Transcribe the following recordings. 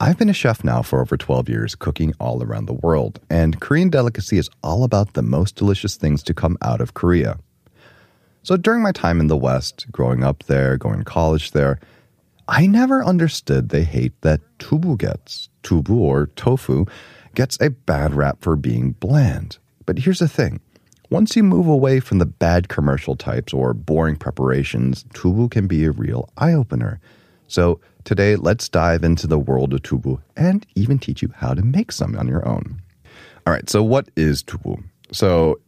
I've been a chef now for over 12 years, cooking all around the world, and Korean Delicacy is all about the most delicious things to come out of Korea. So during my time in the West, growing up there, going to college there, I never understood the hate that tubu gets. Tubu or tofu gets a bad rap for being bland. But here's the thing. Once you move away from the bad commercial types or boring preparations, tubu can be a real eye opener. So today, let's dive into the world of tubu and even teach you how to make some on your own. All right, so what is tubu? So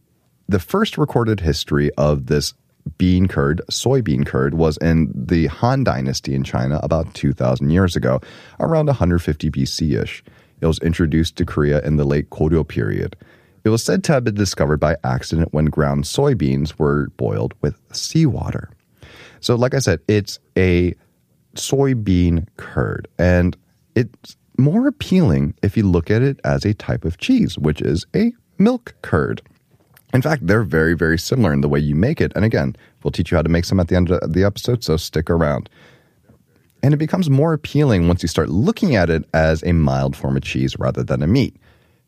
the first recorded history of this bean curd, soybean curd, was in the Han Dynasty in China about 2,000 years ago, around 150 BC ish. It was introduced to Korea in the late Goryeo period. It was said to have been discovered by accident when ground soybeans were boiled with seawater. So, like I said, it's a soybean curd, and it's more appealing if you look at it as a type of cheese, which is a milk curd. In fact, they're very, very similar in the way you make it. And again, we'll teach you how to make some at the end of the episode, so stick around. And it becomes more appealing once you start looking at it as a mild form of cheese rather than a meat.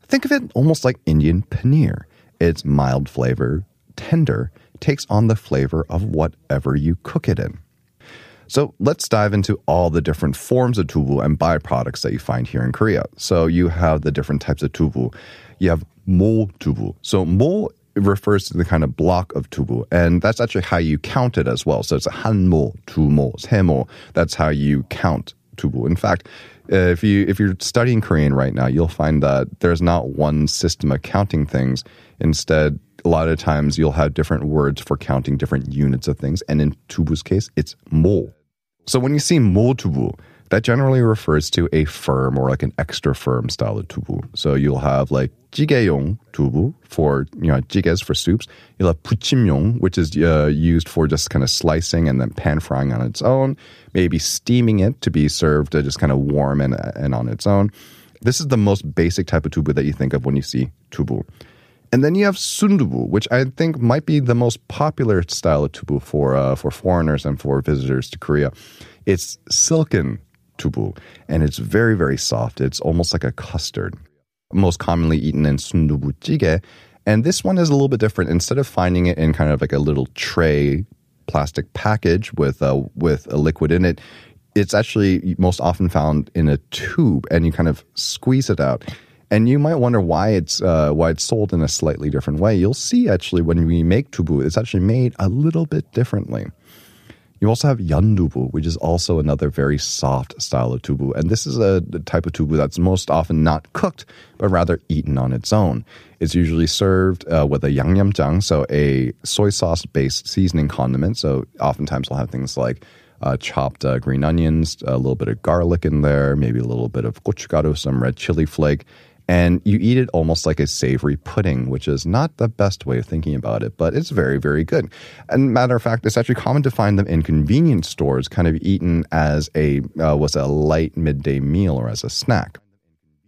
Think of it almost like Indian paneer. It's mild flavor, tender, takes on the flavor of whatever you cook it in. So let's dive into all the different forms of tubu and byproducts that you find here in Korea. So you have the different types of tubu. You have mo tubu. So mo refers to the kind of block of tubu, and that's actually how you count it as well. So it's a hanmo, tumo, semo. That's how you count tubu. In fact, uh, if you if you're studying Korean right now, you'll find that there's not one system of counting things. Instead, a lot of times you'll have different words for counting different units of things. And in tubu's case, it's mo. So when you see tubu, that generally refers to a firm or like an extra firm style of tubu. So you'll have like jigaeyong tubu for, you know, jigaes for soups. You'll have puchimyong, which is uh, used for just kind of slicing and then pan frying on its own. Maybe steaming it to be served uh, just kind of warm and, and on its own. This is the most basic type of tubu that you think of when you see tubu. And then you have sundubu, which I think might be the most popular style of tubu for uh, for foreigners and for visitors to Korea. It's silken tubu, and it's very, very soft. It's almost like a custard. Most commonly eaten in sundubu jjigae. And this one is a little bit different. Instead of finding it in kind of like a little tray plastic package with a, with a liquid in it, it's actually most often found in a tube, and you kind of squeeze it out. And you might wonder why it's uh, why it's sold in a slightly different way. You'll see actually when we make tubu, it's actually made a little bit differently. You also have yandubu, which is also another very soft style of tubu. And this is a type of tubu that's most often not cooked, but rather eaten on its own. It's usually served uh, with a yangnyeomjang, so a soy sauce based seasoning condiment. So oftentimes we'll have things like uh, chopped uh, green onions, a little bit of garlic in there, maybe a little bit of gochugaru, some red chili flake, and you eat it almost like a savory pudding, which is not the best way of thinking about it, but it's very, very good. And matter of fact, it's actually common to find them in convenience stores, kind of eaten as a uh, was a light midday meal or as a snack.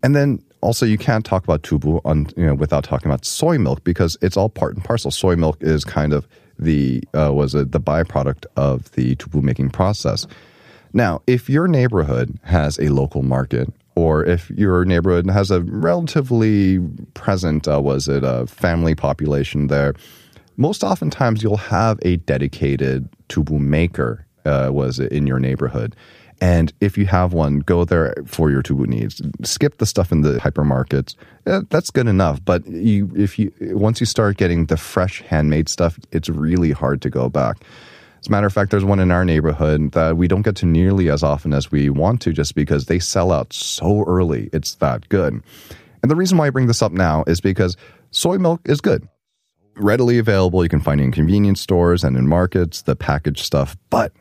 And then also you can't talk about tubu on you know without talking about soy milk because it's all part and parcel. Soy milk is kind of the uh, was a, the byproduct of the tubu making process. Now, if your neighborhood has a local market or if your neighborhood has a relatively present, uh, was it a family population there, most oftentimes you'll have a dedicated tubu maker, uh, was it in your neighborhood. And if you have one, go there for your tubu needs. Skip the stuff in the hypermarkets. That's good enough. But you, if you once you start getting the fresh handmade stuff, it's really hard to go back. As a matter of fact, there's one in our neighborhood that we don't get to nearly as often as we want to just because they sell out so early. It's that good. And the reason why I bring this up now is because soy milk is good. Readily available. You can find it in convenience stores and in markets, the packaged stuff. But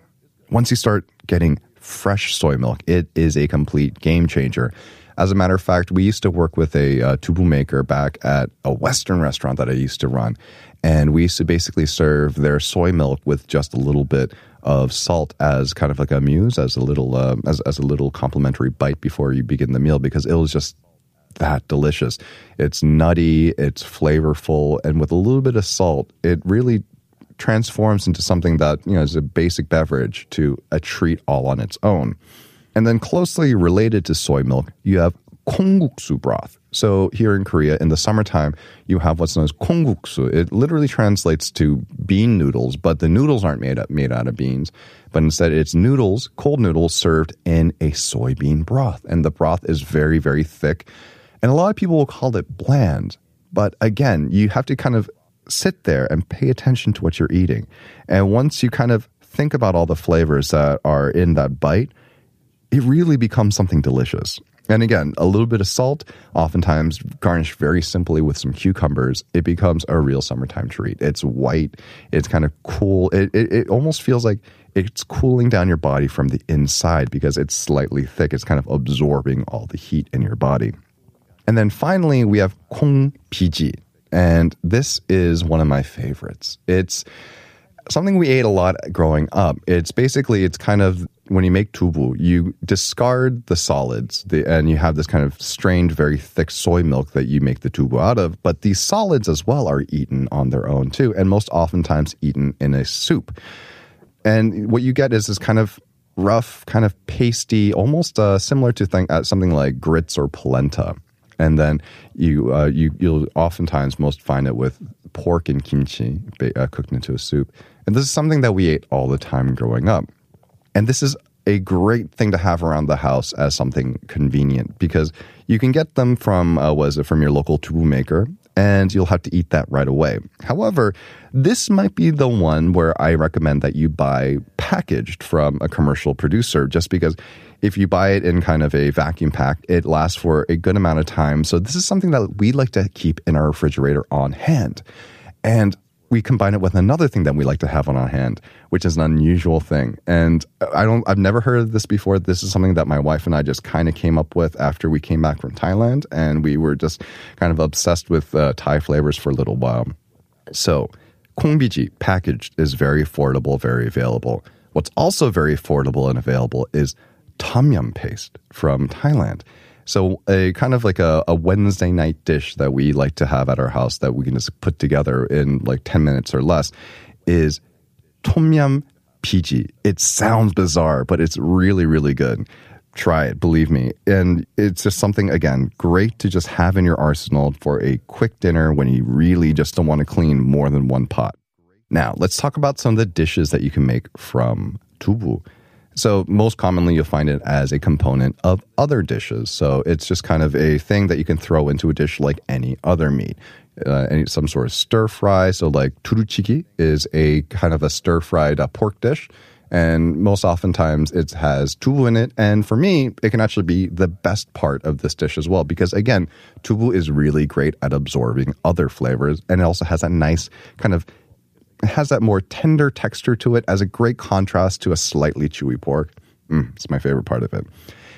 once you start getting fresh soy milk, it is a complete game changer. As a matter of fact, we used to work with a uh, tubu maker back at a Western restaurant that I used to run. And we used to basically serve their soy milk with just a little bit of salt as kind of like a muse, as a little uh, as as a little complimentary bite before you begin the meal because it was just that delicious. It's nutty, it's flavorful, and with a little bit of salt, it really transforms into something that you know is a basic beverage to a treat all on its own. And then closely related to soy milk, you have kongguksu broth. So here in Korea, in the summertime, you have what's known as kongguksu. It literally translates to bean noodles, but the noodles aren't made up, made out of beans, but instead it's noodles, cold noodles served in a soybean broth, and the broth is very, very thick. And a lot of people will call it bland, but again, you have to kind of sit there and pay attention to what you're eating. And once you kind of think about all the flavors that are in that bite, it really becomes something delicious. And again, a little bit of salt, oftentimes garnished very simply with some cucumbers, it becomes a real summertime treat. It's white, it's kind of cool. It, it, it, almost feels like it's cooling down your body from the inside because it's slightly thick. It's kind of absorbing all the heat in your body. And then finally, we have Kong Piji. And this is one of my favorites. It's something we ate a lot growing up. It's basically, it's kind of when you make tubu, you discard the solids the, and you have this kind of strained, very thick soy milk that you make the tubu out of. But these solids as well are eaten on their own too, and most oftentimes eaten in a soup. And what you get is this kind of rough, kind of pasty, almost uh, similar to think, uh, something like grits or polenta. And then you uh, you you'll oftentimes most find it with pork and kimchi uh, cooked into a soup. And this is something that we ate all the time growing up. And this is a great thing to have around the house as something convenient because you can get them from uh, was it from your local tubu maker and you'll have to eat that right away. However, this might be the one where I recommend that you buy packaged from a commercial producer just because if you buy it in kind of a vacuum pack, it lasts for a good amount of time. So this is something that we like to keep in our refrigerator on hand. And we combine it with another thing that we like to have on our hand, which is an unusual thing. And I don't, I've never heard of this before. This is something that my wife and I just kind of came up with after we came back from Thailand, and we were just kind of obsessed with uh, Thai flavors for a little while. So, kongbiji packaged is very affordable, very available. What's also very affordable and available is tom yum paste from Thailand. So a kind of like a, a, Wednesday night dish that we like to have at our house that we can just put together in like 10 minutes or less is tom yum piji. It sounds bizarre, but it's really, really good. Try it, believe me. And it's just something, again, great to just have in your arsenal for a quick dinner when you really just don't want to clean more than one pot. Now, let's talk about some of the dishes that you can make from tubu. So most commonly you'll find it as a component of other dishes. So it's just kind of a thing that you can throw into a dish like any other meat. Uh, any, some sort of stir fry. So like turuchiki is a kind of a stir fried uh, pork dish. And most oftentimes it has tubu in it. And for me, it can actually be the best part of this dish as well. Because again, tubu is really great at absorbing other flavors. And it also has a nice kind of has that more tender texture to it as a great contrast to a slightly chewy pork. Mm, it's my favorite part of it.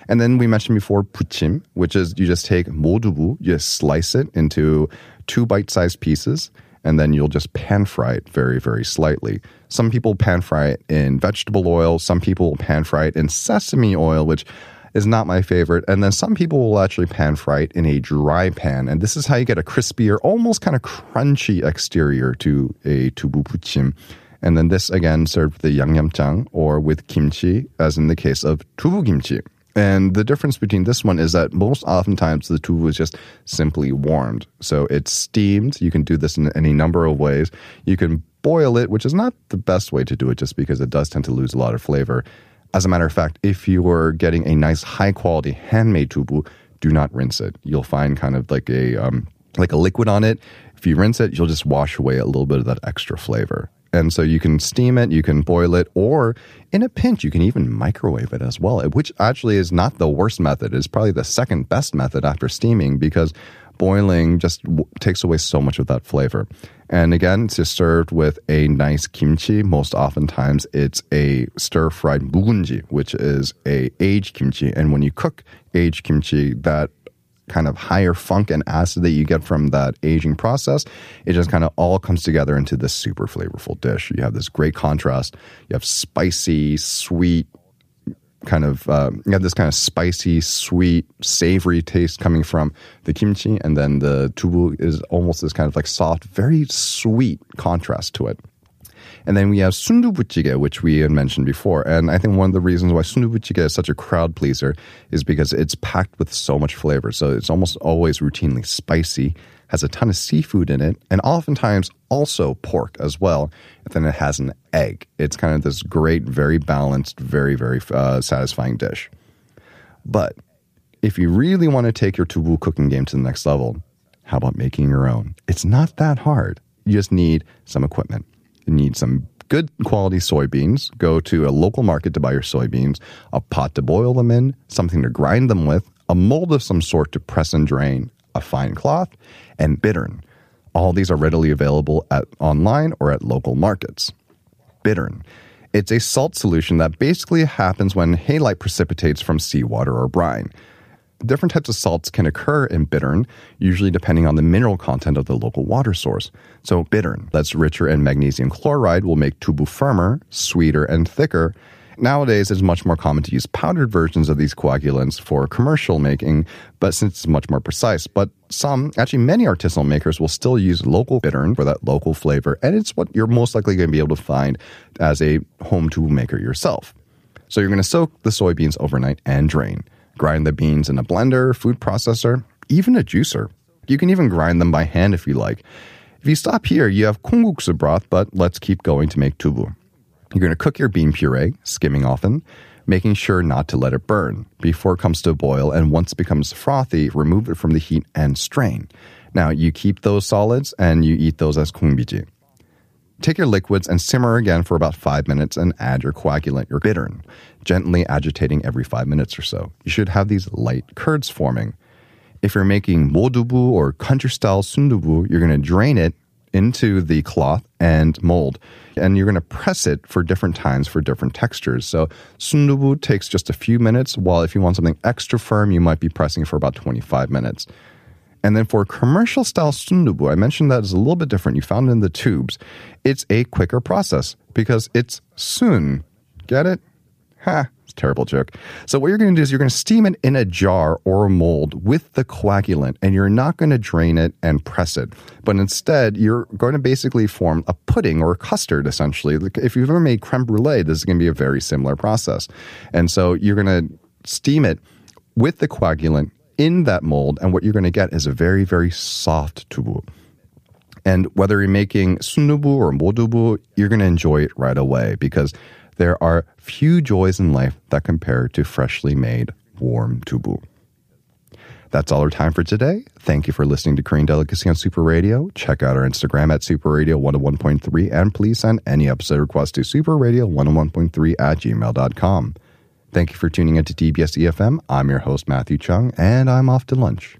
And then we mentioned before puchim, which is you just take modubu, you just slice it into two bite-sized pieces, and then you'll just pan fry it very, very slightly. Some people pan fry it in vegetable oil. Some people pan fry it in sesame oil, which is not my favorite. And then some people will actually pan fry it in a dry pan. And this is how you get a crispier, almost kind of crunchy exterior to a tubu puchim. And then this again served with the yangnyeomjang or with kimchi, as in the case of tubu kimchi. And the difference between this one is that most oftentimes the tubu is just simply warmed. So it's steamed. You can do this in any number of ways. You can boil it, which is not the best way to do it just because it does tend to lose a lot of flavor. As a matter of fact, if you are getting a nice high quality handmade tubu, do not rinse it. You'll find kind of like a um, like a liquid on it. If you rinse it, you'll just wash away a little bit of that extra flavor. And so you can steam it, you can boil it, or in a pinch, you can even microwave it as well, which actually is not the worst method. It's probably the second best method after steaming because boiling just w- takes away so much of that flavor. And again, it's just served with a nice kimchi. Most oftentimes, it's a stir fried bulgogi, which is a aged kimchi. And when you cook aged kimchi, that kind of higher funk and acid that you get from that aging process, it just kind of all comes together into this super flavorful dish. You have this great contrast. You have spicy, sweet, kind of uh, you have this kind of spicy, sweet, savory taste coming from the kimchi, and then the tubu is almost this kind of like soft, very sweet contrast to it. And then we have sundubuchige, which we had mentioned before. And I think one of the reasons why sundubuchige is such a crowd pleaser is because it's packed with so much flavor. So it's almost always routinely spicy has a ton of seafood in it, and oftentimes also pork as well. And then it has an egg. It's kind of this great, very balanced, very, very uh, satisfying dish. But if you really want to take your tubu cooking game to the next level, how about making your own? It's not that hard. You just need some equipment. You need some good quality soybeans. Go to a local market to buy your soybeans, a pot to boil them in, something to grind them with, a mold of some sort to press and drain, a fine cloth, and bittern. All these are readily available at online or at local markets. Bittern. It's a salt solution that basically happens when halite precipitates from seawater or brine. Different types of salts can occur in bittern, usually depending on the mineral content of the local water source. So, bittern that's richer in magnesium chloride will make tubu firmer, sweeter, and thicker, Nowadays, it's much more common to use powdered versions of these coagulants for commercial making, but since it's much more precise. But some, actually many artisanal makers will still use local bittern for that local flavor, and it's what you're most likely going to be able to find as a home tubu maker yourself. So you're going to soak the soybeans overnight and drain. Grind the beans in a blender, food processor, even a juicer. You can even grind them by hand if you like. If you stop here, you have kongguksu broth, but let's keep going to make tubu. You're going to cook your bean puree, skimming often, making sure not to let it burn before it comes to a boil. And once it becomes frothy, remove it from the heat and strain. Now, you keep those solids and you eat those as kongbiji. Take your liquids and simmer again for about five minutes and add your coagulant, your bittern, gently agitating every five minutes or so. You should have these light curds forming. If you're making modubu or country style sundubu, you're going to drain it into the cloth and mold and you're going to press it for different times for different textures. So sundubu takes just a few minutes, while if you want something extra firm, you might be pressing for about 25 minutes. And then for commercial style sundubu, I mentioned that is a little bit different. You found it in the tubes. It's a quicker process because it's sun. Get it? Ha, terrible joke. So what you're going to do is you're going to steam it in a jar or a mold with the coagulant and you're not going to drain it and press it. But instead, you're going to basically form a pudding or a custard essentially. If you've ever made creme brulee, this is going to be a very similar process. And so you're going to steam it with the coagulant in that mold and what you're going to get is a very very soft tubu. And whether you're making sundubu or modubu, you're going to enjoy it right away because there are few joys in life that compare to freshly made warm tubu. That's all our time for today. Thank you for listening to Korean Delicacy on Super Radio. Check out our Instagram at Super Radio 101.3 and please send any episode requests to Super Radio 101.3 at gmail.com. Thank you for tuning in to TBS EFM. I'm your host, Matthew Chung, and I'm off to lunch.